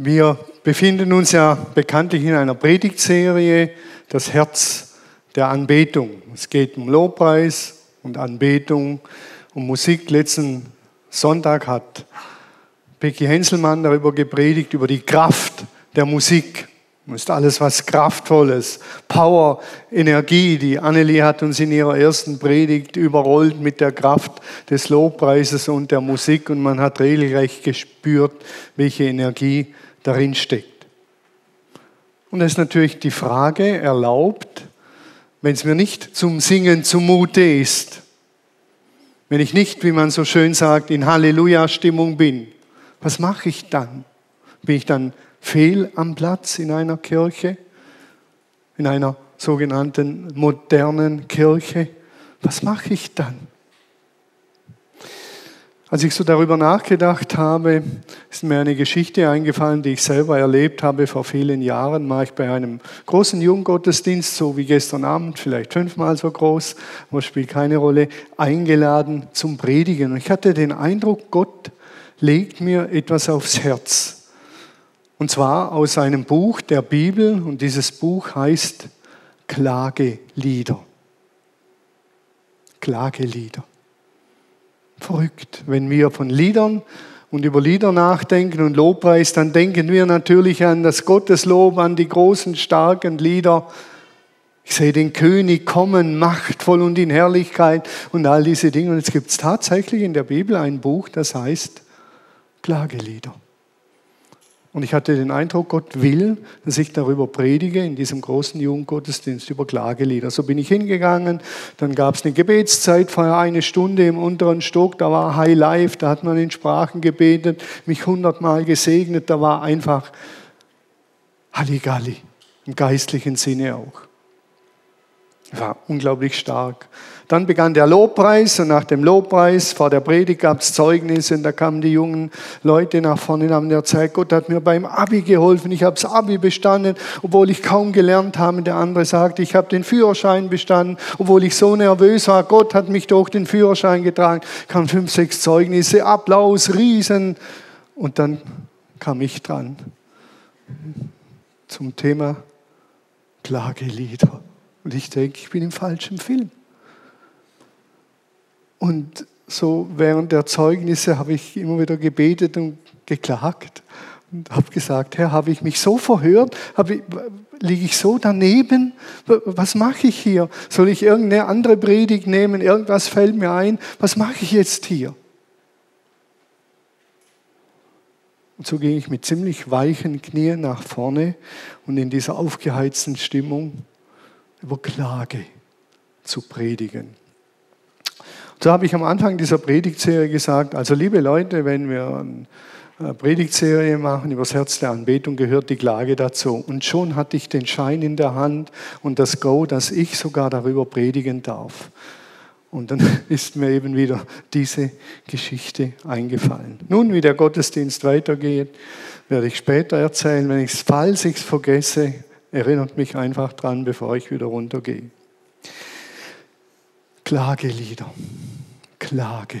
Wir befinden uns ja bekanntlich in einer Predigtserie, das Herz der Anbetung. Es geht um Lobpreis und Anbetung, um Musik. Letzten Sonntag hat Becky Henselmann darüber gepredigt, über die Kraft der Musik. Das ist alles was Kraftvolles, Power, Energie. Die Annelie hat uns in ihrer ersten Predigt überrollt mit der Kraft des Lobpreises und der Musik und man hat regelrecht gespürt, welche Energie darin steckt. Und es ist natürlich die Frage erlaubt, wenn es mir nicht zum Singen zumute ist, wenn ich nicht, wie man so schön sagt, in Halleluja-Stimmung bin, was mache ich dann? Bin ich dann fehl am Platz in einer Kirche, in einer sogenannten modernen Kirche? Was mache ich dann? Als ich so darüber nachgedacht habe, ist mir eine Geschichte eingefallen, die ich selber erlebt habe vor vielen Jahren. War ich bei einem großen Junggottesdienst, so wie gestern Abend, vielleicht fünfmal so groß, aber spielt keine Rolle, eingeladen zum Predigen. Und ich hatte den Eindruck, Gott legt mir etwas aufs Herz. Und zwar aus einem Buch der Bibel, und dieses Buch heißt Klagelieder. Klagelieder. Verrückt. Wenn wir von Liedern und über Lieder nachdenken und Lobpreis, dann denken wir natürlich an das Gotteslob, an die großen, starken Lieder. Ich sehe den König kommen, machtvoll und in Herrlichkeit und all diese Dinge. Und es gibt tatsächlich in der Bibel ein Buch, das heißt Klagelieder. Und ich hatte den Eindruck, Gott will, dass ich darüber predige in diesem großen Jugendgottesdienst über Klagelieder. So bin ich hingegangen, dann gab es eine Gebetszeit, vorher eine Stunde im unteren Stock, da war High Life, da hat man in Sprachen gebetet, mich hundertmal gesegnet, da war einfach Halligalli, im geistlichen Sinne auch. War unglaublich stark. Dann begann der Lobpreis und nach dem Lobpreis vor der Predigt gab es Zeugnisse und da kamen die jungen Leute nach vorne und haben erzählt, Gott hat mir beim Abi geholfen, ich habe das Abi bestanden, obwohl ich kaum gelernt habe. Der andere sagte, ich habe den Führerschein bestanden, obwohl ich so nervös war. Gott hat mich durch den Führerschein getragen. Kamen fünf, sechs Zeugnisse, Applaus, Riesen. Und dann kam ich dran zum Thema Klagelieder. Und ich denke, ich bin im falschen Film. Und so während der Zeugnisse habe ich immer wieder gebetet und geklagt und habe gesagt, Herr, habe ich mich so verhört? Ich, liege ich so daneben? Was mache ich hier? Soll ich irgendeine andere Predigt nehmen? Irgendwas fällt mir ein. Was mache ich jetzt hier? Und so ging ich mit ziemlich weichen Knien nach vorne und in dieser aufgeheizten Stimmung über Klage zu predigen. So habe ich am Anfang dieser Predigtserie gesagt, also liebe Leute, wenn wir eine Predigtserie machen über das Herz der Anbetung, gehört die Klage dazu. Und schon hatte ich den Schein in der Hand und das Go, dass ich sogar darüber predigen darf. Und dann ist mir eben wieder diese Geschichte eingefallen. Nun, wie der Gottesdienst weitergeht, werde ich später erzählen. Wenn ich falls ich es vergesse, erinnert mich einfach dran, bevor ich wieder runtergehe. Klagelieder. Klage.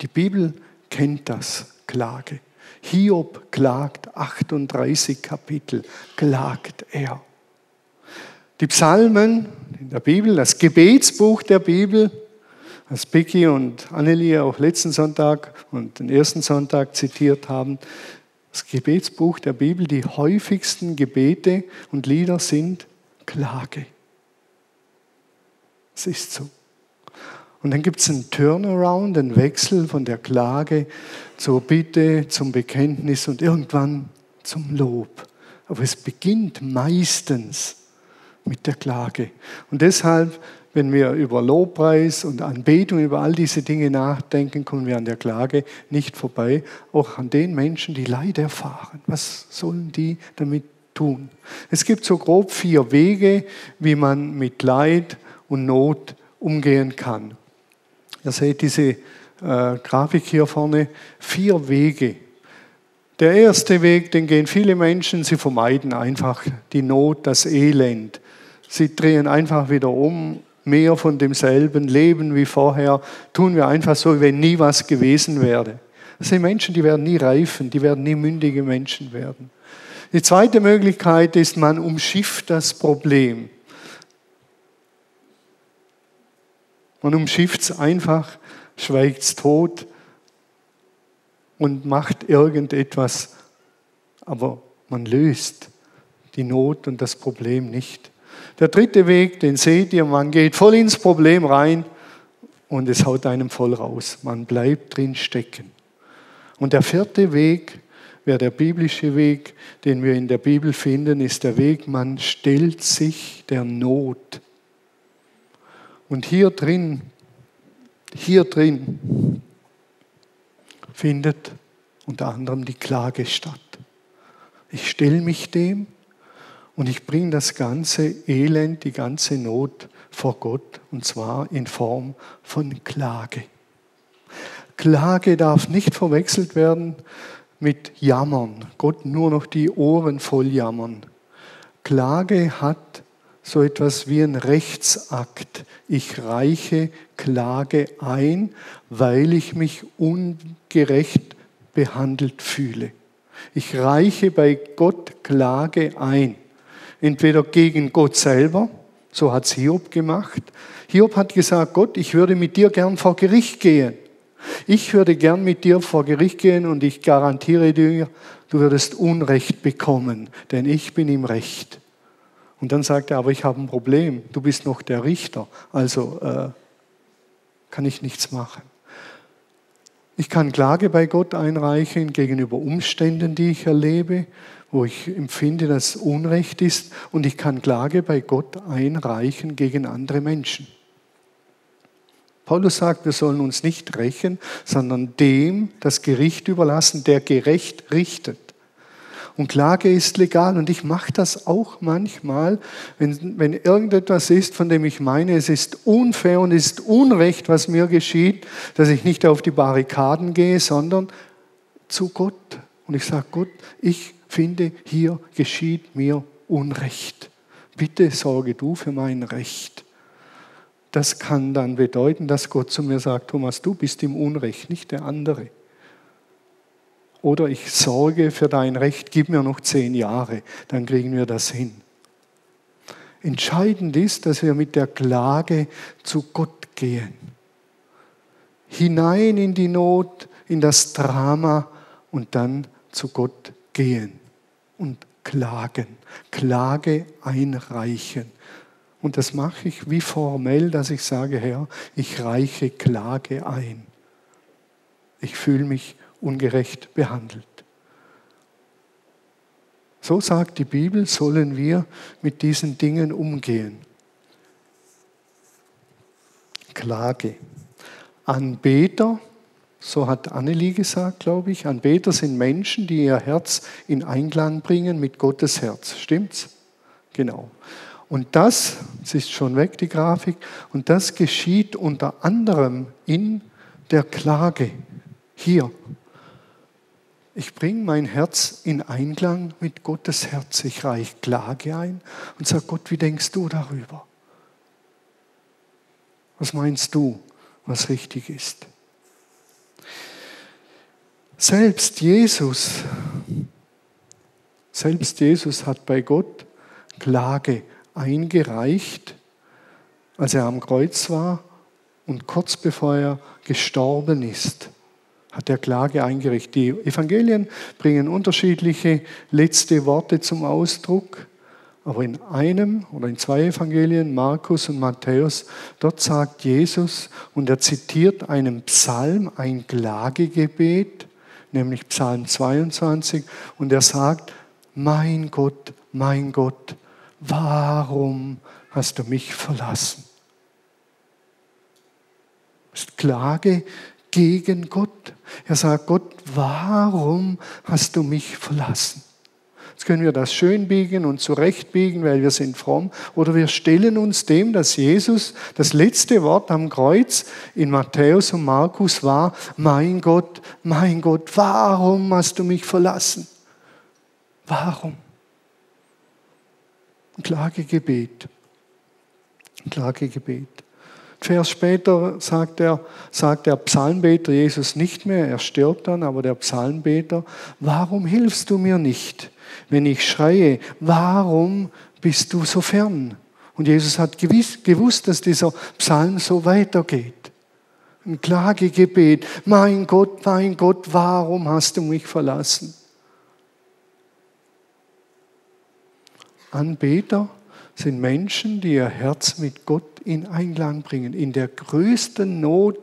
Die Bibel kennt das, Klage. Hiob klagt 38 Kapitel, klagt er. Die Psalmen in der Bibel, das Gebetsbuch der Bibel, das Becky und Annelie auch letzten Sonntag und den ersten Sonntag zitiert haben, das Gebetsbuch der Bibel, die häufigsten Gebete und Lieder sind Klage. Ist so. Und dann gibt es einen Turnaround, einen Wechsel von der Klage zur Bitte, zum Bekenntnis und irgendwann zum Lob. Aber es beginnt meistens mit der Klage. Und deshalb, wenn wir über Lobpreis und Anbetung, über all diese Dinge nachdenken, kommen wir an der Klage nicht vorbei, auch an den Menschen, die Leid erfahren. Was sollen die damit tun? Es gibt so grob vier Wege, wie man mit Leid und Not umgehen kann. Ihr seht diese äh, Grafik hier vorne, vier Wege. Der erste Weg, den gehen viele Menschen, sie vermeiden einfach die Not, das Elend. Sie drehen einfach wieder um, mehr von demselben, leben wie vorher, tun wir einfach so, wie wenn nie was gewesen wäre. Das sind Menschen, die werden nie reifen, die werden nie mündige Menschen werden. Die zweite Möglichkeit ist, man umschifft das Problem. Man umschifft es einfach, schweigt es tot und macht irgendetwas, aber man löst die Not und das Problem nicht. Der dritte Weg, den seht ihr, man geht voll ins Problem rein und es haut einem voll raus. Man bleibt drin stecken. Und der vierte Weg, wäre der biblische Weg, den wir in der Bibel finden, ist der Weg, man stellt sich der Not. Und hier drin, hier drin findet unter anderem die Klage statt. Ich stelle mich dem und ich bringe das ganze Elend, die ganze Not vor Gott und zwar in Form von Klage. Klage darf nicht verwechselt werden mit Jammern. Gott nur noch die Ohren voll jammern. Klage hat so etwas wie ein Rechtsakt. Ich reiche Klage ein, weil ich mich ungerecht behandelt fühle. Ich reiche bei Gott Klage ein. Entweder gegen Gott selber, so hat es Hiob gemacht. Hiob hat gesagt, Gott, ich würde mit dir gern vor Gericht gehen. Ich würde gern mit dir vor Gericht gehen und ich garantiere dir, du würdest Unrecht bekommen, denn ich bin im Recht. Und dann sagt er, aber ich habe ein Problem, du bist noch der Richter, also äh, kann ich nichts machen. Ich kann Klage bei Gott einreichen gegenüber Umständen, die ich erlebe, wo ich empfinde, dass Unrecht ist, und ich kann Klage bei Gott einreichen gegen andere Menschen. Paulus sagt, wir sollen uns nicht rächen, sondern dem das Gericht überlassen, der gerecht richtet. Und Klage ist legal und ich mache das auch manchmal, wenn, wenn irgendetwas ist, von dem ich meine, es ist unfair und es ist Unrecht, was mir geschieht, dass ich nicht auf die Barrikaden gehe, sondern zu Gott. Und ich sage, Gott, ich finde, hier geschieht mir Unrecht. Bitte sorge du für mein Recht. Das kann dann bedeuten, dass Gott zu mir sagt, Thomas, du bist im Unrecht, nicht der andere. Oder ich sorge für dein Recht, gib mir noch zehn Jahre, dann kriegen wir das hin. Entscheidend ist, dass wir mit der Klage zu Gott gehen. Hinein in die Not, in das Drama und dann zu Gott gehen und klagen. Klage einreichen. Und das mache ich wie formell, dass ich sage, Herr, ich reiche Klage ein. Ich fühle mich ungerecht behandelt. So sagt die Bibel, sollen wir mit diesen Dingen umgehen. Klage. Anbeter, so hat Annelie gesagt, glaube ich, Anbeter sind Menschen, die ihr Herz in Einklang bringen mit Gottes Herz. Stimmt's? Genau. Und das, es ist schon weg, die Grafik, und das geschieht unter anderem in der Klage. Hier. Ich bringe mein Herz in Einklang mit Gottes Herz. Ich reiche Klage ein und sage, Gott, wie denkst du darüber? Was meinst du, was richtig ist? Selbst Jesus, selbst Jesus hat bei Gott Klage eingereicht, als er am Kreuz war und kurz bevor er gestorben ist, hat er Klage eingerichtet. Die Evangelien bringen unterschiedliche letzte Worte zum Ausdruck, aber in einem oder in zwei Evangelien, Markus und Matthäus, dort sagt Jesus und er zitiert einen Psalm, ein Klagegebet, nämlich Psalm 22, und er sagt, mein Gott, mein Gott, warum hast du mich verlassen? Das ist Klage gegen Gott. Er sagt, Gott, warum hast du mich verlassen? Jetzt können wir das schön biegen und zurechtbiegen, weil wir sind fromm. Oder wir stellen uns dem, dass Jesus das letzte Wort am Kreuz in Matthäus und Markus war, mein Gott, mein Gott, warum hast du mich verlassen? Warum? Klagegebet. Klagegebet. Vers später sagt der, sagt der Psalmbeter Jesus nicht mehr, er stirbt dann, aber der Psalmbeter, warum hilfst du mir nicht, wenn ich schreie, warum bist du so fern? Und Jesus hat gewiss, gewusst, dass dieser Psalm so weitergeht. Ein Klagegebet, mein Gott, mein Gott, warum hast du mich verlassen? Anbeter sind Menschen, die ihr Herz mit Gott in Einklang bringen. In der größten Not,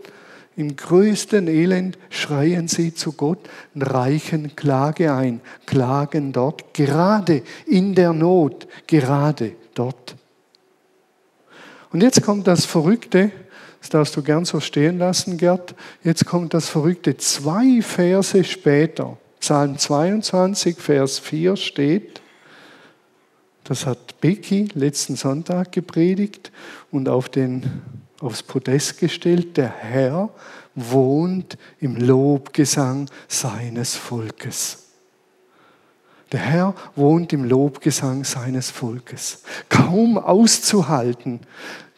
im größten Elend schreien sie zu Gott und reichen Klage ein, klagen dort, gerade in der Not, gerade dort. Und jetzt kommt das Verrückte, das darfst du gern so stehen lassen, Gerd. Jetzt kommt das Verrückte. Zwei Verse später, Psalm 22, Vers 4 steht, das hat Becky letzten Sonntag gepredigt und auf den, aufs Podest gestellt. Der Herr wohnt im Lobgesang seines Volkes. Der Herr wohnt im Lobgesang seines Volkes. Kaum auszuhalten.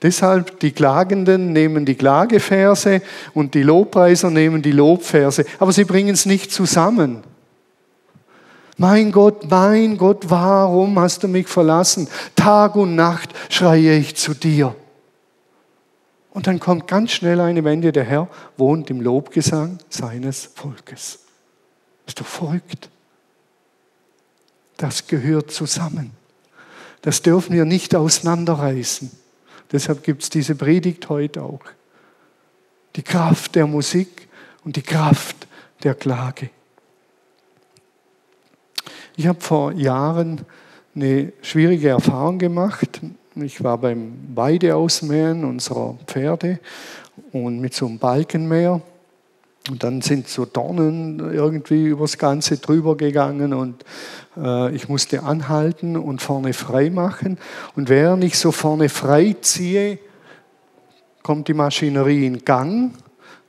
Deshalb die Klagenden nehmen die Klageverse und die Lobpreiser nehmen die Lobverse. Aber sie bringen es nicht zusammen. Mein Gott, mein Gott, warum hast du mich verlassen? Tag und Nacht schreie ich zu dir. Und dann kommt ganz schnell eine Wende, der Herr wohnt im Lobgesang seines Volkes. Ist doch verrückt. Das gehört zusammen. Das dürfen wir nicht auseinanderreißen. Deshalb gibt es diese Predigt heute auch. Die Kraft der Musik und die Kraft der Klage. Ich habe vor Jahren eine schwierige Erfahrung gemacht. Ich war beim Weideausmähen unserer Pferde und mit so einem Balkenmäher. Und dann sind so Dornen irgendwie übers Ganze drüber gegangen und äh, ich musste anhalten und vorne frei machen. Und während ich so vorne frei ziehe, kommt die Maschinerie in Gang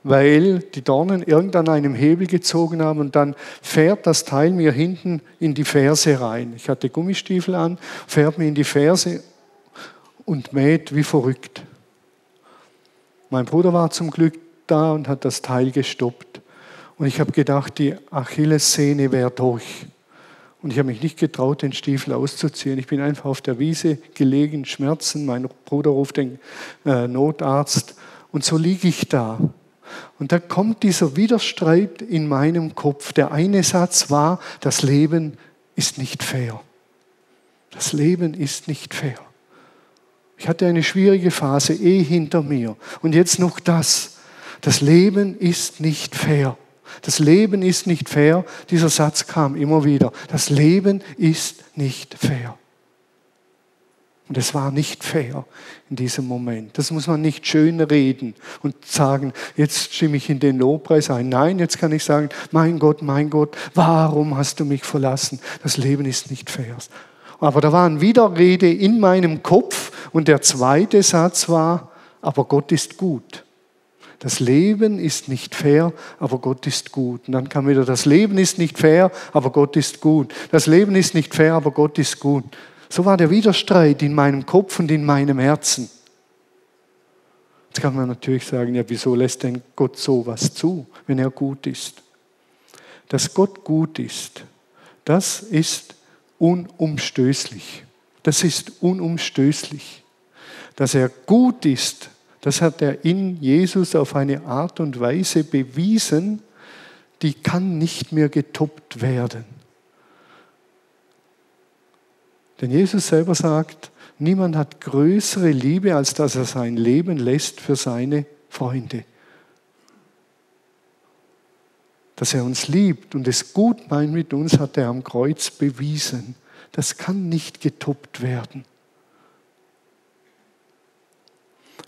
weil die Dornen irgendwann einem Hebel gezogen haben und dann fährt das Teil mir hinten in die Ferse rein. Ich hatte Gummistiefel an, fährt mir in die Ferse und mäht wie verrückt. Mein Bruder war zum Glück da und hat das Teil gestoppt. Und ich habe gedacht, die Achillessehne wäre durch. Und ich habe mich nicht getraut, den Stiefel auszuziehen. Ich bin einfach auf der Wiese gelegen, Schmerzen. Mein Bruder ruft den äh, Notarzt. Und so liege ich da. Und da kommt dieser Widerstreit in meinem Kopf. Der eine Satz war, das Leben ist nicht fair. Das Leben ist nicht fair. Ich hatte eine schwierige Phase eh hinter mir. Und jetzt noch das. Das Leben ist nicht fair. Das Leben ist nicht fair. Dieser Satz kam immer wieder. Das Leben ist nicht fair. Und es war nicht fair in diesem Moment. Das muss man nicht schön reden und sagen, jetzt stimme ich in den Lobpreis ein. Nein, jetzt kann ich sagen, mein Gott, mein Gott, warum hast du mich verlassen? Das Leben ist nicht fair. Aber da war eine Widerrede in meinem Kopf und der zweite Satz war, aber Gott ist gut. Das Leben ist nicht fair, aber Gott ist gut. Und dann kam wieder, das Leben ist nicht fair, aber Gott ist gut. Das Leben ist nicht fair, aber Gott ist gut. So war der Widerstreit in meinem Kopf und in meinem Herzen. Jetzt kann man natürlich sagen, ja, wieso lässt denn Gott sowas zu, wenn er gut ist? Dass Gott gut ist, das ist unumstößlich. Das ist unumstößlich. Dass er gut ist, das hat er in Jesus auf eine Art und Weise bewiesen, die kann nicht mehr getoppt werden. Denn Jesus selber sagt, niemand hat größere Liebe, als dass er sein Leben lässt für seine Freunde. Dass er uns liebt und es gut meint mit uns, hat er am Kreuz bewiesen. Das kann nicht getoppt werden.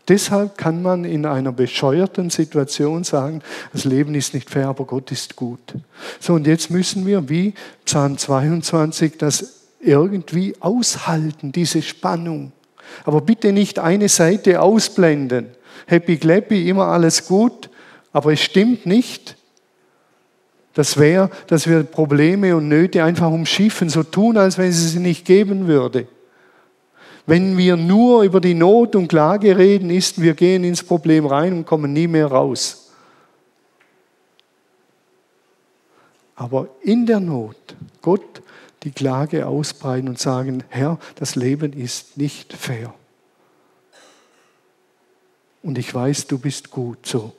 Deshalb kann man in einer bescheuerten Situation sagen, das Leben ist nicht fair, aber Gott ist gut. So, und jetzt müssen wir, wie Psalm 22, das irgendwie aushalten, diese Spannung. Aber bitte nicht eine Seite ausblenden. Happy clappy, immer alles gut, aber es stimmt nicht. Das wäre, dass wir Probleme und Nöte einfach umschiffen, so tun, als wenn es sie nicht geben würde. Wenn wir nur über die Not und Klage reden, ist, wir gehen ins Problem rein und kommen nie mehr raus. Aber in der Not Gott die Klage ausbreiten und sagen, Herr, das Leben ist nicht fair. Und ich weiß, du bist gut so.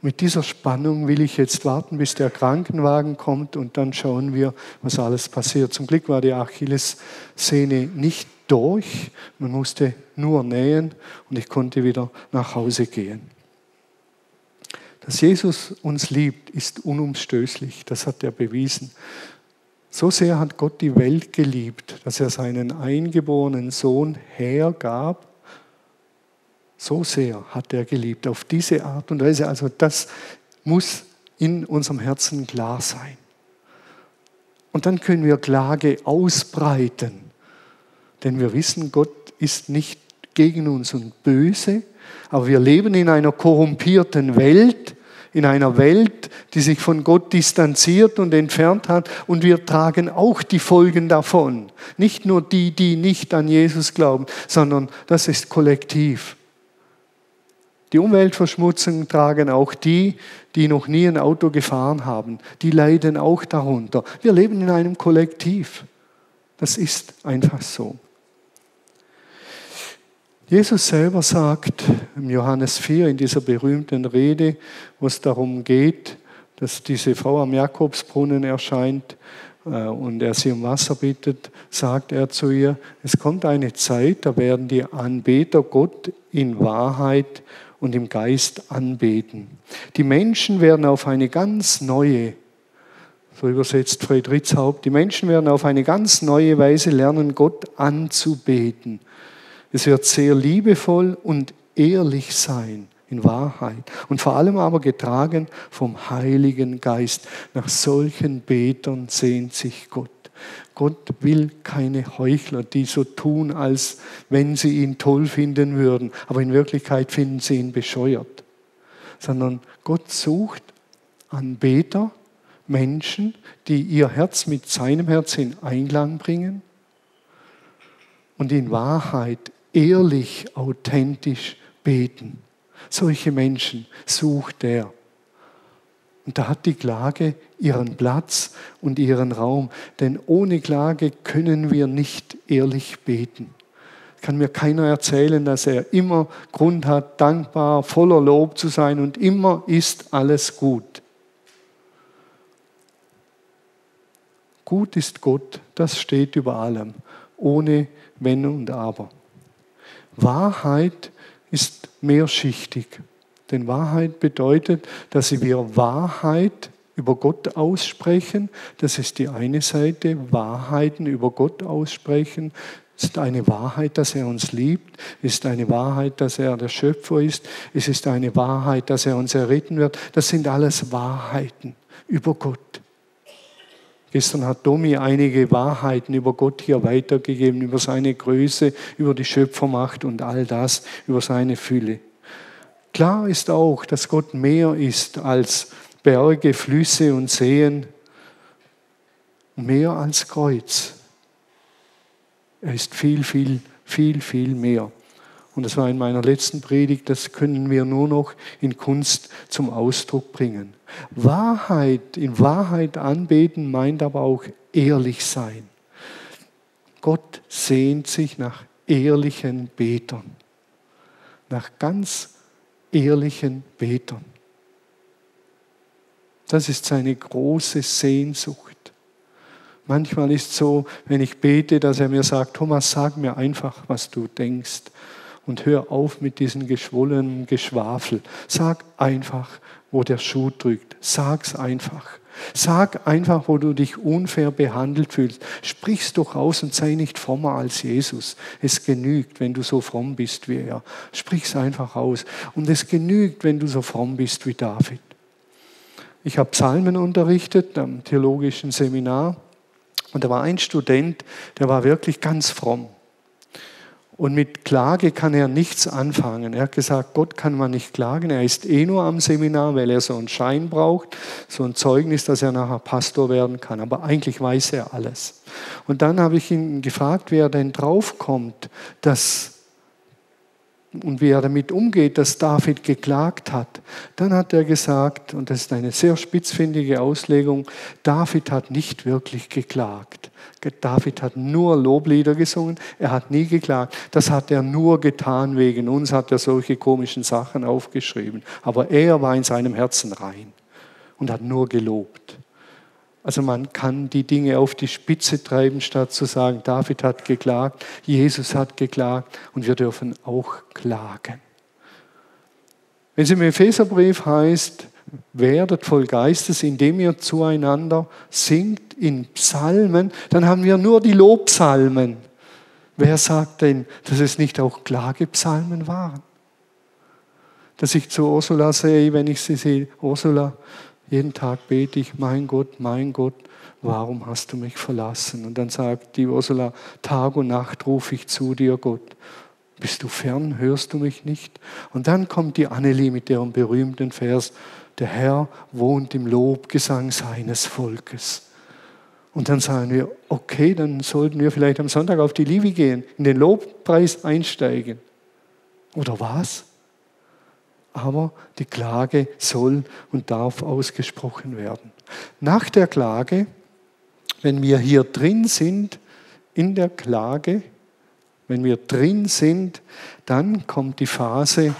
Mit dieser Spannung will ich jetzt warten, bis der Krankenwagen kommt und dann schauen wir, was alles passiert. Zum Glück war die Achillessehne nicht durch, man musste nur nähen und ich konnte wieder nach Hause gehen. Dass Jesus uns liebt, ist unumstößlich, das hat er bewiesen. So sehr hat Gott die Welt geliebt, dass er seinen eingeborenen Sohn hergab. So sehr hat er geliebt, auf diese Art und Weise. Also das muss in unserem Herzen klar sein. Und dann können wir Klage ausbreiten, denn wir wissen, Gott ist nicht gegen uns und böse, aber wir leben in einer korrumpierten Welt in einer Welt, die sich von Gott distanziert und entfernt hat. Und wir tragen auch die Folgen davon. Nicht nur die, die nicht an Jesus glauben, sondern das ist kollektiv. Die Umweltverschmutzung tragen auch die, die noch nie ein Auto gefahren haben. Die leiden auch darunter. Wir leben in einem Kollektiv. Das ist einfach so. Jesus selber sagt im Johannes 4 in dieser berühmten Rede, wo es darum geht, dass diese Frau am Jakobsbrunnen erscheint äh, und er sie um Wasser bittet, sagt er zu ihr, es kommt eine Zeit, da werden die Anbeter Gott in Wahrheit und im Geist anbeten. Die Menschen werden auf eine ganz neue, so übersetzt Friedrichs Haupt, die Menschen werden auf eine ganz neue Weise lernen, Gott anzubeten. Es wird sehr liebevoll und ehrlich sein, in Wahrheit. Und vor allem aber getragen vom Heiligen Geist. Nach solchen Betern sehnt sich Gott. Gott will keine Heuchler, die so tun, als wenn sie ihn toll finden würden, aber in Wirklichkeit finden sie ihn bescheuert. Sondern Gott sucht Anbeter, Menschen, die ihr Herz mit seinem Herz in Einklang bringen und in Wahrheit ehrlich, authentisch beten. Solche Menschen sucht er. Und da hat die Klage ihren Platz und ihren Raum. Denn ohne Klage können wir nicht ehrlich beten. Kann mir keiner erzählen, dass er immer Grund hat, dankbar, voller Lob zu sein und immer ist alles gut. Gut ist Gott, das steht über allem, ohne Wenn und Aber. Wahrheit ist mehrschichtig. Denn Wahrheit bedeutet, dass wir Wahrheit über Gott aussprechen. Das ist die eine Seite. Wahrheiten über Gott aussprechen. Ist eine Wahrheit, dass er uns liebt. Ist eine Wahrheit, dass er der Schöpfer ist. Es ist eine Wahrheit, dass er uns erretten wird. Das sind alles Wahrheiten über Gott. Gestern hat Domi einige Wahrheiten über Gott hier weitergegeben, über seine Größe, über die Schöpfermacht und all das, über seine Fülle. Klar ist auch, dass Gott mehr ist als Berge, Flüsse und Seen, mehr als Kreuz. Er ist viel, viel, viel, viel mehr. Und das war in meiner letzten Predigt, das können wir nur noch in Kunst zum Ausdruck bringen. Wahrheit, in Wahrheit anbeten meint aber auch ehrlich sein. Gott sehnt sich nach ehrlichen Betern, nach ganz ehrlichen Betern. Das ist seine große Sehnsucht. Manchmal ist es so, wenn ich bete, dass er mir sagt, Thomas, sag mir einfach, was du denkst und hör auf mit diesem geschwollenen Geschwafel. Sag einfach, wo der Schuh drückt. Sag's einfach. Sag einfach, wo du dich unfair behandelt fühlst. Sprich's doch aus und sei nicht frommer als Jesus. Es genügt, wenn du so fromm bist wie er. Sprich's einfach aus. Und es genügt, wenn du so fromm bist wie David. Ich habe Psalmen unterrichtet am theologischen Seminar und da war ein Student, der war wirklich ganz fromm. Und mit Klage kann er nichts anfangen. Er hat gesagt, Gott kann man nicht klagen. Er ist eh nur am Seminar, weil er so einen Schein braucht, so ein Zeugnis, dass er nachher Pastor werden kann. Aber eigentlich weiß er alles. Und dann habe ich ihn gefragt, wie er denn draufkommt, dass und wie er damit umgeht, dass David geklagt hat. Dann hat er gesagt, und das ist eine sehr spitzfindige Auslegung, David hat nicht wirklich geklagt. David hat nur Loblieder gesungen, er hat nie geklagt. Das hat er nur getan wegen uns, hat er solche komischen Sachen aufgeschrieben. Aber er war in seinem Herzen rein und hat nur gelobt. Also man kann die Dinge auf die Spitze treiben, statt zu sagen, David hat geklagt, Jesus hat geklagt und wir dürfen auch klagen. Wenn es im Epheserbrief heißt, werdet voll Geistes, indem ihr zueinander singt in Psalmen, dann haben wir nur die Lobpsalmen. Wer sagt denn, dass es nicht auch Klagepsalmen waren? Dass ich zu Ursula sehe, wenn ich sie sehe, Ursula, jeden Tag bete ich, mein Gott, mein Gott, warum hast du mich verlassen? Und dann sagt die Ursula, Tag und Nacht rufe ich zu dir, Gott. Bist du fern, hörst du mich nicht? Und dann kommt die Annelie mit ihrem berühmten Vers, der Herr wohnt im Lobgesang seines Volkes. Und dann sagen wir, okay, dann sollten wir vielleicht am Sonntag auf die Liebe gehen, in den Lobpreis einsteigen. Oder was? Aber die Klage soll und darf ausgesprochen werden. Nach der Klage, wenn wir hier drin sind, in der Klage, wenn wir drin sind, dann kommt die Phase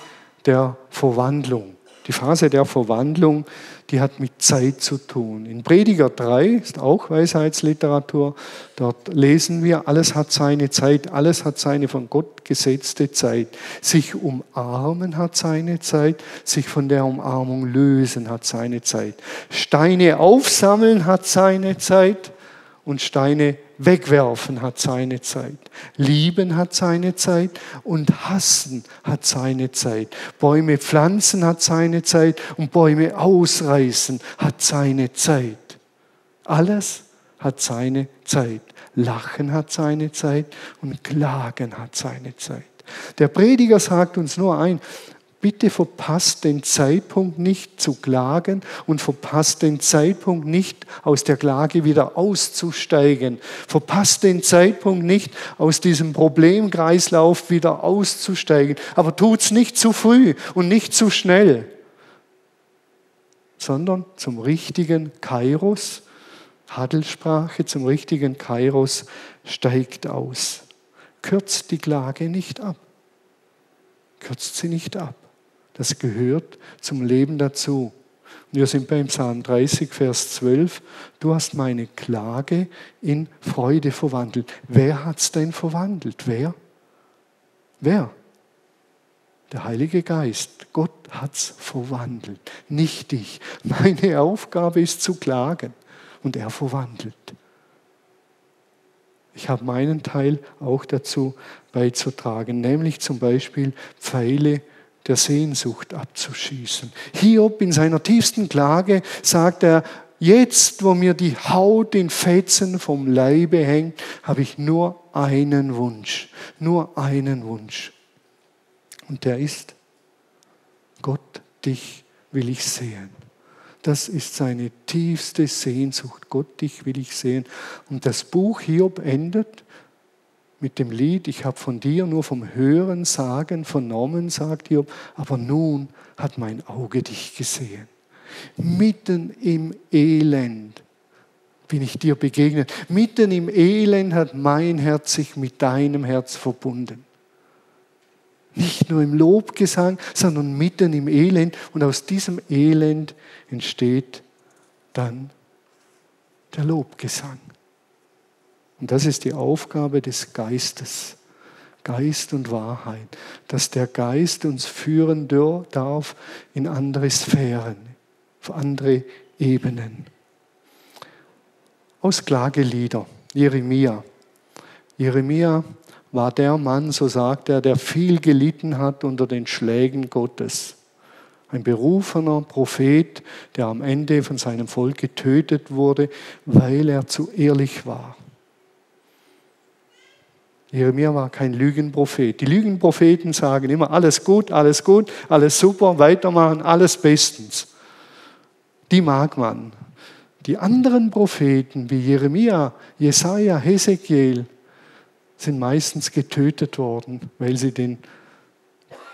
der Verwandlung. Die Phase der Verwandlung, die hat mit Zeit zu tun. In Prediger 3 ist auch Weisheitsliteratur. Dort lesen wir, alles hat seine Zeit, alles hat seine von Gott gesetzte Zeit. Sich umarmen hat seine Zeit, sich von der Umarmung lösen hat seine Zeit. Steine aufsammeln hat seine Zeit und Steine wegwerfen hat seine Zeit. Lieben hat seine Zeit und hassen hat seine Zeit. Bäume pflanzen hat seine Zeit und Bäume ausreißen hat seine Zeit. Alles hat seine Zeit. Lachen hat seine Zeit und Klagen hat seine Zeit. Der Prediger sagt uns nur ein, Bitte verpasst den Zeitpunkt nicht zu klagen und verpasst den Zeitpunkt nicht aus der Klage wieder auszusteigen. Verpasst den Zeitpunkt nicht aus diesem Problemkreislauf wieder auszusteigen. Aber tut's nicht zu früh und nicht zu schnell, sondern zum richtigen Kairos, Hadelsprache, zum richtigen Kairos steigt aus. Kürzt die Klage nicht ab. Kürzt sie nicht ab. Das gehört zum Leben dazu. Wir sind beim Psalm 30, Vers 12. Du hast meine Klage in Freude verwandelt. Wer hat es denn verwandelt? Wer? Wer? Der Heilige Geist. Gott hat es verwandelt, nicht ich. Meine Aufgabe ist zu klagen und er verwandelt. Ich habe meinen Teil auch dazu beizutragen, nämlich zum Beispiel Pfeile der Sehnsucht abzuschießen. Hiob in seiner tiefsten Klage sagt er, jetzt wo mir die Haut in Fetzen vom Leibe hängt, habe ich nur einen Wunsch, nur einen Wunsch. Und der ist, Gott, dich will ich sehen. Das ist seine tiefste Sehnsucht. Gott, dich will ich sehen. Und das Buch Hiob endet mit dem Lied, ich habe von dir nur vom Hören sagen vernommen, sagt Job, aber nun hat mein Auge dich gesehen. Mitten im Elend bin ich dir begegnet. Mitten im Elend hat mein Herz sich mit deinem Herz verbunden. Nicht nur im Lobgesang, sondern mitten im Elend. Und aus diesem Elend entsteht dann der Lobgesang. Und das ist die Aufgabe des Geistes. Geist und Wahrheit. Dass der Geist uns führen darf in andere Sphären, auf andere Ebenen. Aus Klagelieder, Jeremia. Jeremia war der Mann, so sagt er, der viel gelitten hat unter den Schlägen Gottes. Ein berufener Prophet, der am Ende von seinem Volk getötet wurde, weil er zu ehrlich war. Jeremia war kein Lügenprophet. Die Lügenpropheten sagen immer, alles gut, alles gut, alles super, weitermachen, alles bestens. Die mag man. Die anderen Propheten wie Jeremia, Jesaja, Hesekiel sind meistens getötet worden, weil sie den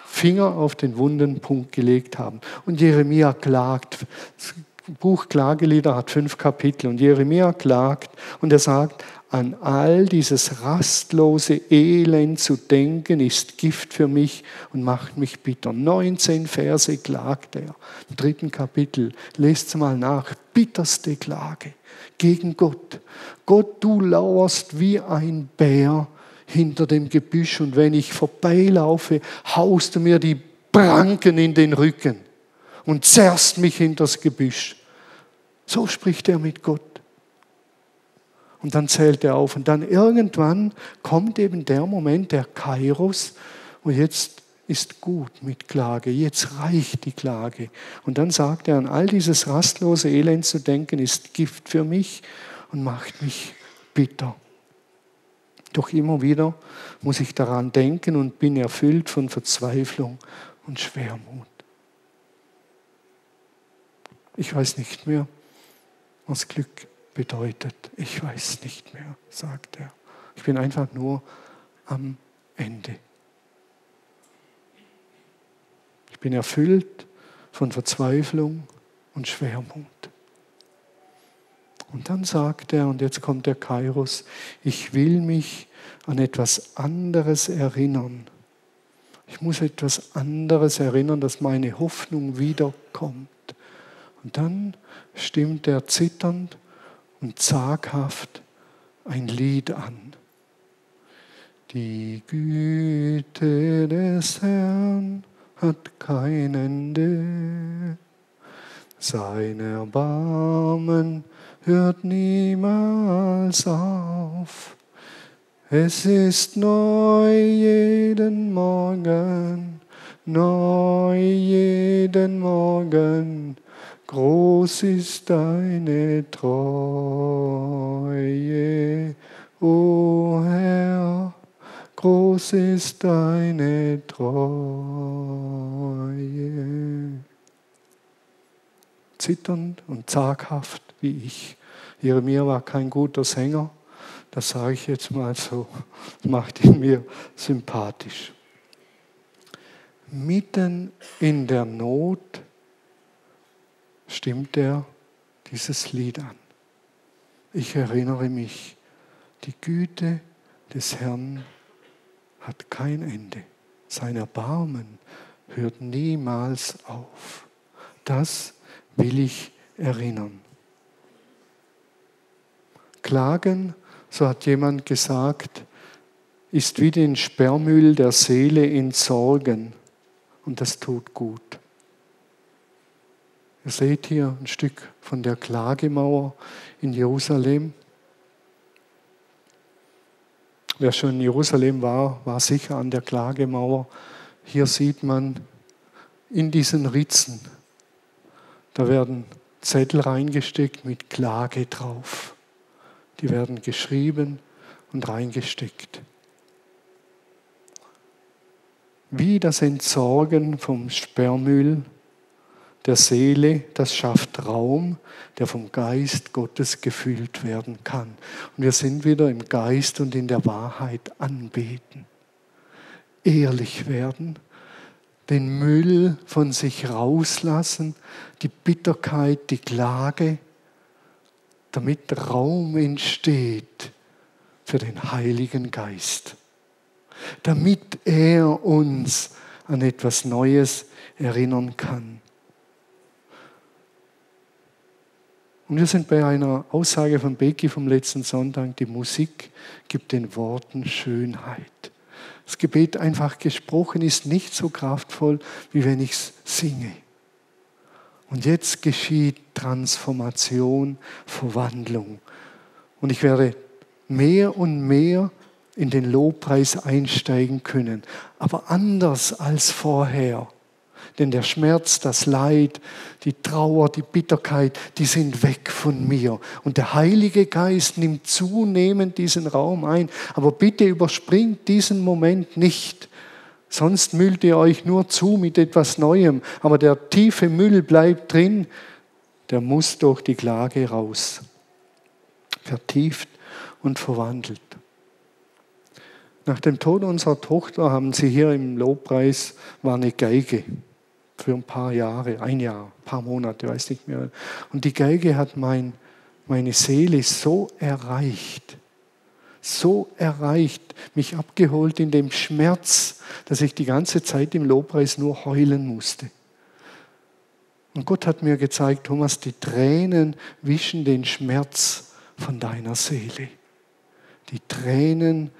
Finger auf den wunden Punkt gelegt haben. Und Jeremia klagt. Das Buch Klagelieder hat fünf Kapitel und Jeremia klagt und er sagt, an all dieses rastlose Elend zu denken, ist Gift für mich und macht mich bitter. 19 Verse klagt er. Im dritten Kapitel, lest mal nach, bitterste Klage gegen Gott. Gott, du lauerst wie ein Bär hinter dem Gebüsch und wenn ich vorbeilaufe, haust du mir die Pranken in den Rücken und zerrst mich hinters Gebüsch. So spricht er mit Gott. Und dann zählt er auf. Und dann irgendwann kommt eben der Moment, der Kairos, und jetzt ist gut mit Klage, jetzt reicht die Klage. Und dann sagt er, an all dieses rastlose Elend zu denken, ist Gift für mich und macht mich bitter. Doch immer wieder muss ich daran denken und bin erfüllt von Verzweiflung und Schwermut. Ich weiß nicht mehr, was Glück bedeutet. Ich weiß nicht mehr, sagt er. Ich bin einfach nur am Ende. Ich bin erfüllt von Verzweiflung und Schwermut. Und dann sagt er, und jetzt kommt der Kairos, ich will mich an etwas anderes erinnern. Ich muss etwas anderes erinnern, dass meine Hoffnung wiederkommt. Und dann stimmt er zitternd und zaghaft ein Lied an. Die Güte des Herrn hat kein Ende. Sein Erbarmen hört niemals auf. Es ist neu jeden Morgen, neu jeden Morgen. Groß ist deine Treue, o Herr, groß ist deine Treue. Zitternd und zaghaft wie ich. Jeremia war kein guter Sänger, das sage ich jetzt mal so, macht ihn mir sympathisch. Mitten in der Not stimmt er dieses Lied an. Ich erinnere mich, die Güte des Herrn hat kein Ende. Sein Erbarmen hört niemals auf. Das will ich erinnern. Klagen, so hat jemand gesagt, ist wie den Sperrmüll der Seele in Sorgen und das tut gut. Ihr seht hier ein Stück von der Klagemauer in Jerusalem. Wer schon in Jerusalem war, war sicher an der Klagemauer. Hier sieht man in diesen Ritzen, da werden Zettel reingesteckt mit Klage drauf. Die werden geschrieben und reingesteckt. Wie das Entsorgen vom Sperrmüll der Seele, das schafft Raum, der vom Geist Gottes gefüllt werden kann. Und wir sind wieder im Geist und in der Wahrheit anbeten. Ehrlich werden, den Müll von sich rauslassen, die Bitterkeit, die Klage, damit Raum entsteht für den Heiligen Geist, damit er uns an etwas Neues erinnern kann. Und wir sind bei einer Aussage von Becky vom letzten Sonntag, die Musik gibt den Worten Schönheit. Das Gebet einfach gesprochen ist nicht so kraftvoll, wie wenn ich es singe. Und jetzt geschieht Transformation, Verwandlung. Und ich werde mehr und mehr in den Lobpreis einsteigen können, aber anders als vorher. Denn der Schmerz, das Leid, die Trauer, die Bitterkeit, die sind weg von mir. Und der Heilige Geist nimmt zunehmend diesen Raum ein. Aber bitte überspringt diesen Moment nicht. Sonst müllt ihr euch nur zu mit etwas Neuem. Aber der tiefe Müll bleibt drin. Der muss durch die Klage raus. Vertieft und verwandelt. Nach dem Tod unserer Tochter haben sie hier im Lobpreis war eine Geige für ein paar Jahre, ein Jahr, ein paar Monate, weiß nicht mehr. Und die Geige hat mein, meine Seele so erreicht, so erreicht, mich abgeholt in dem Schmerz, dass ich die ganze Zeit im Lobpreis nur heulen musste. Und Gott hat mir gezeigt, Thomas, die Tränen wischen den Schmerz von deiner Seele. Die Tränen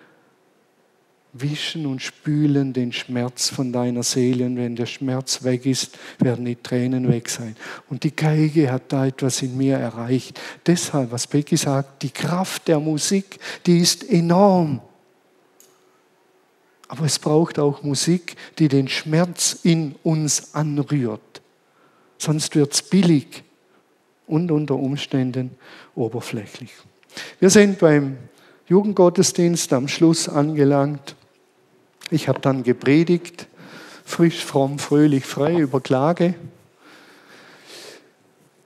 wischen und spülen den Schmerz von deiner Seele. Und wenn der Schmerz weg ist, werden die Tränen weg sein. Und die Geige hat da etwas in mir erreicht. Deshalb, was Becky sagt, die Kraft der Musik, die ist enorm. Aber es braucht auch Musik, die den Schmerz in uns anrührt. Sonst wird es billig und unter Umständen oberflächlich. Wir sind beim Jugendgottesdienst am Schluss angelangt. Ich habe dann gepredigt, frisch, fromm, fröhlich, frei über Klage.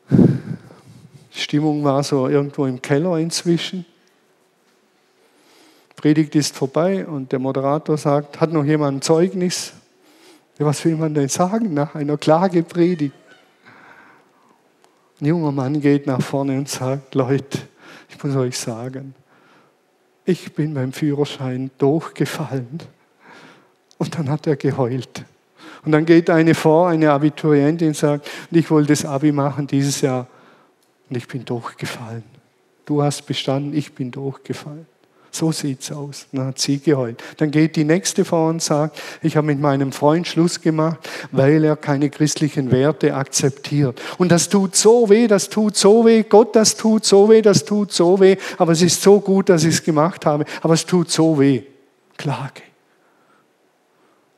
Die Stimmung war so irgendwo im Keller inzwischen. Predigt ist vorbei und der Moderator sagt, hat noch jemand ein Zeugnis? Was will man denn sagen nach einer Klagepredigt? Ein junger Mann geht nach vorne und sagt, Leute, ich muss euch sagen, ich bin beim Führerschein durchgefallen. Und dann hat er geheult. Und dann geht eine vor, eine Abiturientin, und sagt, ich wollte das Abi machen dieses Jahr und ich bin durchgefallen. Du hast bestanden, ich bin durchgefallen. So sieht's aus. Dann hat sie geheult. Dann geht die nächste vor und sagt, ich habe mit meinem Freund Schluss gemacht, weil er keine christlichen Werte akzeptiert. Und das tut so weh, das tut so weh. Gott, das tut so weh, das tut so weh. Aber es ist so gut, dass ich es gemacht habe. Aber es tut so weh. Klage.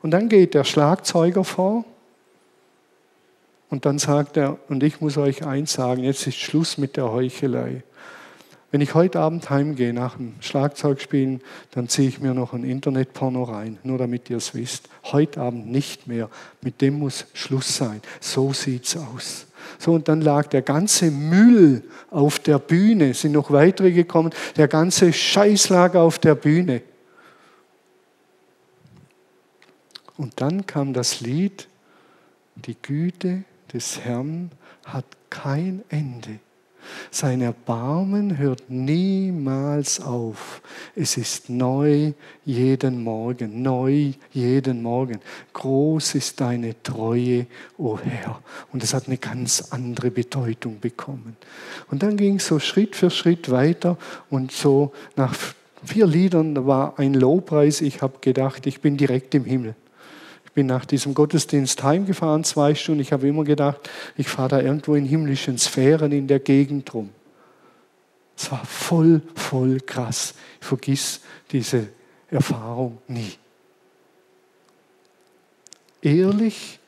Und dann geht der Schlagzeuger vor und dann sagt er, und ich muss euch eins sagen, jetzt ist Schluss mit der Heuchelei. Wenn ich heute Abend heimgehe nach dem Schlagzeugspielen, dann ziehe ich mir noch ein Internetporno rein, nur damit ihr es wisst. Heute Abend nicht mehr. Mit dem muss Schluss sein. So sieht's aus. So, und dann lag der ganze Müll auf der Bühne, sind noch weitere gekommen, der ganze Scheiß lag auf der Bühne. Und dann kam das Lied, die Güte des Herrn hat kein Ende. Sein Erbarmen hört niemals auf. Es ist neu jeden Morgen, neu jeden Morgen. Groß ist deine Treue, o oh Herr. Und es hat eine ganz andere Bedeutung bekommen. Und dann ging es so Schritt für Schritt weiter und so nach vier Liedern war ein Lobpreis. Ich habe gedacht, ich bin direkt im Himmel bin nach diesem Gottesdienst heimgefahren, zwei Stunden. Ich habe immer gedacht, ich fahre da irgendwo in himmlischen Sphären in der Gegend rum. Es war voll, voll krass. Ich vergiss diese Erfahrung nie. Ehrlich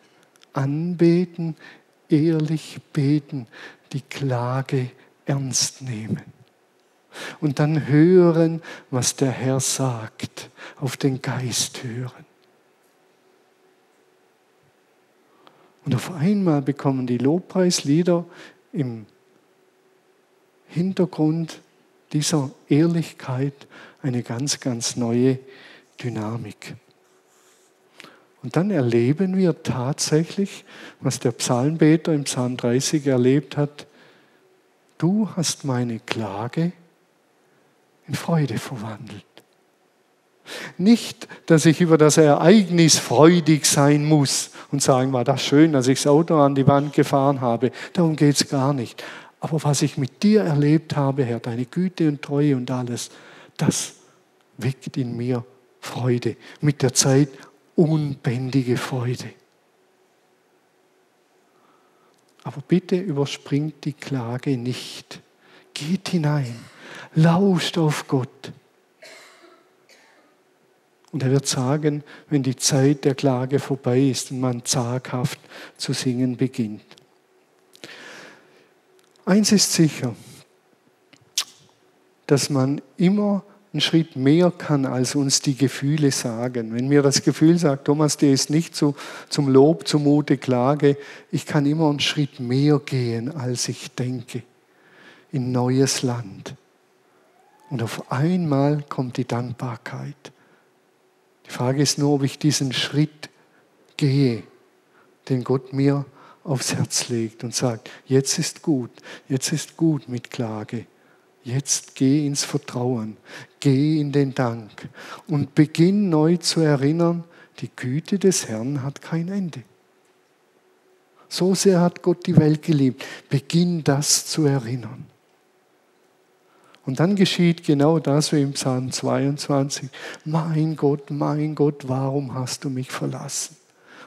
anbeten, ehrlich beten, die Klage ernst nehmen. Und dann hören, was der Herr sagt, auf den Geist hören. Und auf einmal bekommen die Lobpreislieder im Hintergrund dieser Ehrlichkeit eine ganz, ganz neue Dynamik. Und dann erleben wir tatsächlich, was der Psalmbeter im Psalm 30 erlebt hat. Du hast meine Klage in Freude verwandelt. Nicht, dass ich über das Ereignis freudig sein muss und sagen, war das schön, dass ich das Auto an die Wand gefahren habe. Darum geht es gar nicht. Aber was ich mit dir erlebt habe, Herr, deine Güte und Treue und alles, das weckt in mir Freude. Mit der Zeit unbändige Freude. Aber bitte überspringt die Klage nicht. Geht hinein, lauscht auf Gott Und er wird sagen, wenn die Zeit der Klage vorbei ist und man zaghaft zu singen beginnt. Eins ist sicher, dass man immer einen Schritt mehr kann, als uns die Gefühle sagen. Wenn mir das Gefühl sagt, Thomas, dir ist nicht zu, zum Lob, zumute, Klage, ich kann immer einen Schritt mehr gehen, als ich denke, in neues Land. Und auf einmal kommt die Dankbarkeit. Frage ist nur, ob ich diesen Schritt gehe, den Gott mir aufs Herz legt und sagt, jetzt ist gut, jetzt ist gut mit Klage. Jetzt geh ins Vertrauen, geh in den Dank und beginn neu zu erinnern, die Güte des Herrn hat kein Ende. So sehr hat Gott die Welt geliebt. Beginn das zu erinnern. Und dann geschieht genau das wie im Psalm 22. Mein Gott, mein Gott, warum hast du mich verlassen?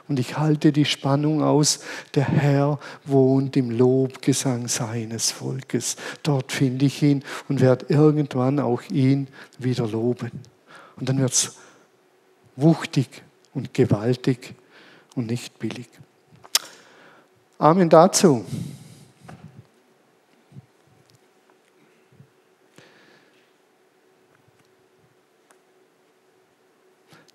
Und ich halte die Spannung aus, der Herr wohnt im Lobgesang seines Volkes. Dort finde ich ihn und werde irgendwann auch ihn wieder loben. Und dann wird es wuchtig und gewaltig und nicht billig. Amen dazu.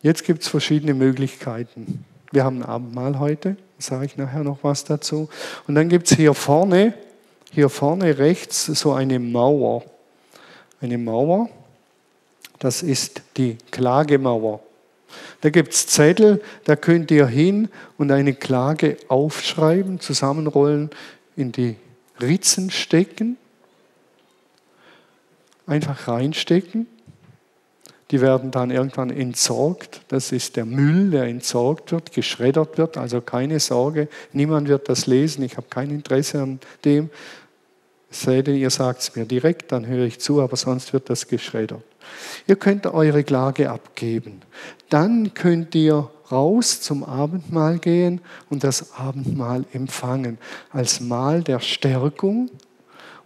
Jetzt gibt es verschiedene Möglichkeiten. Wir haben ein Abendmahl heute, sage ich nachher noch was dazu. Und dann gibt es hier vorne, hier vorne rechts so eine Mauer. Eine Mauer, das ist die Klagemauer. Da gibt es Zettel, da könnt ihr hin und eine Klage aufschreiben, zusammenrollen, in die Ritzen stecken, einfach reinstecken die werden dann irgendwann entsorgt. Das ist der Müll, der entsorgt wird, geschreddert wird. Also keine Sorge, niemand wird das lesen. Ich habe kein Interesse an dem. Sei denn, ihr sagt es mir direkt, dann höre ich zu, aber sonst wird das geschreddert. Ihr könnt eure Klage abgeben. Dann könnt ihr raus zum Abendmahl gehen und das Abendmahl empfangen als Mahl der Stärkung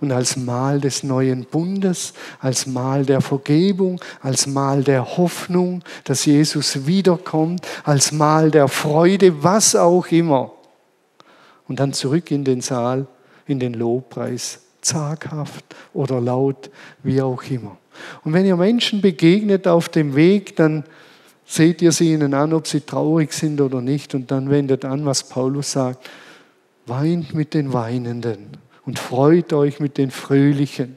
und als Mahl des neuen Bundes, als Mahl der Vergebung, als Mahl der Hoffnung, dass Jesus wiederkommt, als Mahl der Freude, was auch immer. Und dann zurück in den Saal, in den Lobpreis, zaghaft oder laut, wie auch immer. Und wenn ihr Menschen begegnet auf dem Weg, dann seht ihr sie ihnen an, ob sie traurig sind oder nicht, und dann wendet an, was Paulus sagt, weint mit den Weinenden und freut euch mit den Fröhlichen.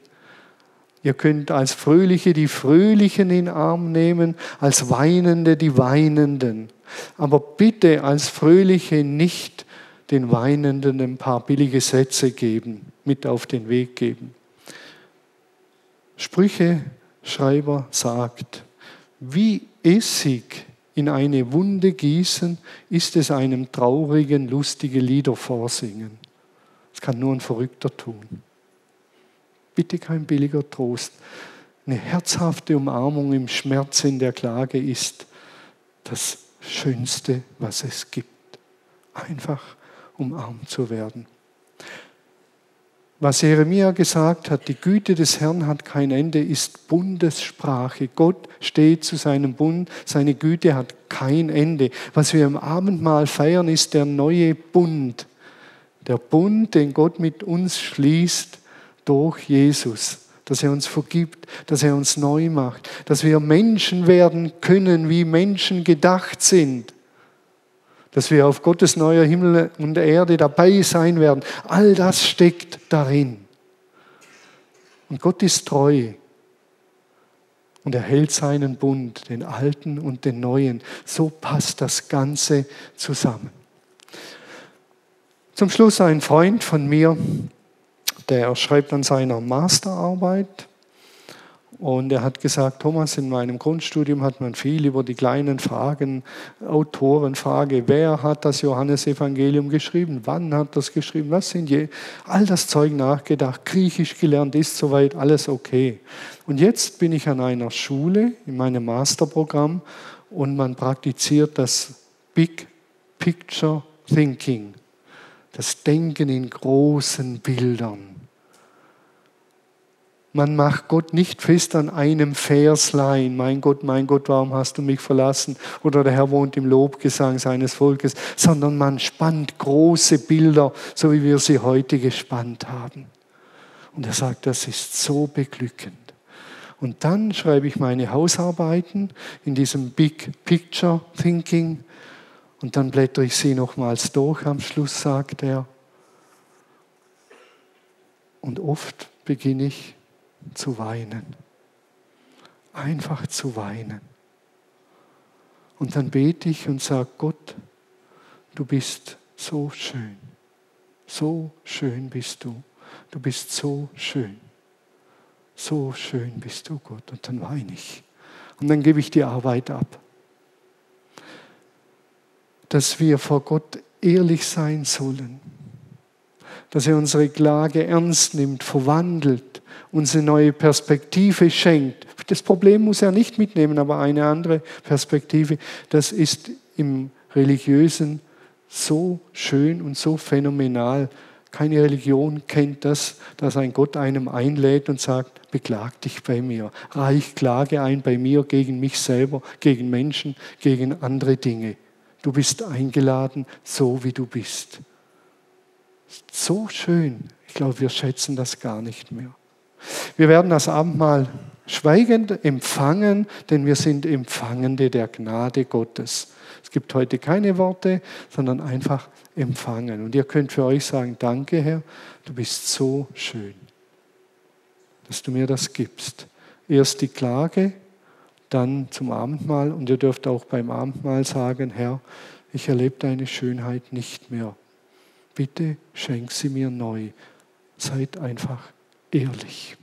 Ihr könnt als Fröhliche die Fröhlichen in Arm nehmen, als Weinende die Weinenden. Aber bitte als Fröhliche nicht den Weinenden ein paar billige Sätze geben, mit auf den Weg geben. Sprüche-Schreiber sagt, wie Essig in eine Wunde gießen, ist es einem Traurigen lustige Lieder vorsingen. Das kann nur ein Verrückter tun. Bitte kein billiger Trost. Eine herzhafte Umarmung im Schmerz in der Klage ist das Schönste, was es gibt. Einfach umarmt zu werden. Was Jeremia gesagt hat, die Güte des Herrn hat kein Ende, ist Bundessprache. Gott steht zu seinem Bund, seine Güte hat kein Ende. Was wir im Abendmahl feiern, ist der neue Bund. Der Bund, den Gott mit uns schließt durch Jesus, dass er uns vergibt, dass er uns neu macht, dass wir Menschen werden können, wie Menschen gedacht sind, dass wir auf Gottes neuer Himmel und Erde dabei sein werden. All das steckt darin. Und Gott ist treu und er hält seinen Bund, den alten und den neuen. So passt das Ganze zusammen. Zum Schluss ein Freund von mir, der schreibt an seiner Masterarbeit und er hat gesagt, Thomas, in meinem Grundstudium hat man viel über die kleinen Fragen, Autorenfrage, wer hat das Johannesevangelium geschrieben, wann hat das geschrieben, was sind je, all das Zeug nachgedacht, Griechisch gelernt, ist soweit alles okay. Und jetzt bin ich an einer Schule in meinem Masterprogramm und man praktiziert das Big Picture Thinking das Denken in großen Bildern. Man macht Gott nicht fest an einem Verslein. Mein Gott, mein Gott, warum hast du mich verlassen? Oder der Herr wohnt im Lobgesang seines Volkes. Sondern man spannt große Bilder, so wie wir sie heute gespannt haben. Und er sagt, das ist so beglückend. Und dann schreibe ich meine Hausarbeiten in diesem Big Picture Thinking. Und dann blättere ich sie nochmals durch. Am Schluss sagt er. Und oft beginne ich zu weinen. Einfach zu weinen. Und dann bete ich und sage, Gott, du bist so schön. So schön bist du. Du bist so schön. So schön bist du, Gott. Und dann weine ich. Und dann gebe ich die Arbeit ab. Dass wir vor Gott ehrlich sein sollen. Dass er unsere Klage ernst nimmt, verwandelt uns eine neue Perspektive schenkt. Das Problem muss er nicht mitnehmen, aber eine andere Perspektive. Das ist im Religiösen so schön und so phänomenal. Keine Religion kennt das, dass ein Gott einem einlädt und sagt, beklag dich bei mir, reich Klage ein bei mir gegen mich selber, gegen Menschen, gegen andere Dinge. Du bist eingeladen, so wie du bist. So schön. Ich glaube, wir schätzen das gar nicht mehr. Wir werden das Abendmahl schweigend empfangen, denn wir sind Empfangende der Gnade Gottes. Es gibt heute keine Worte, sondern einfach empfangen. Und ihr könnt für euch sagen, danke Herr, du bist so schön, dass du mir das gibst. Erst die Klage, dann zum Abendmahl und ihr dürft auch beim Abendmahl sagen, Herr, ich erlebe deine Schönheit nicht mehr. Bitte schenk sie mir neu. Seid einfach ehrlich.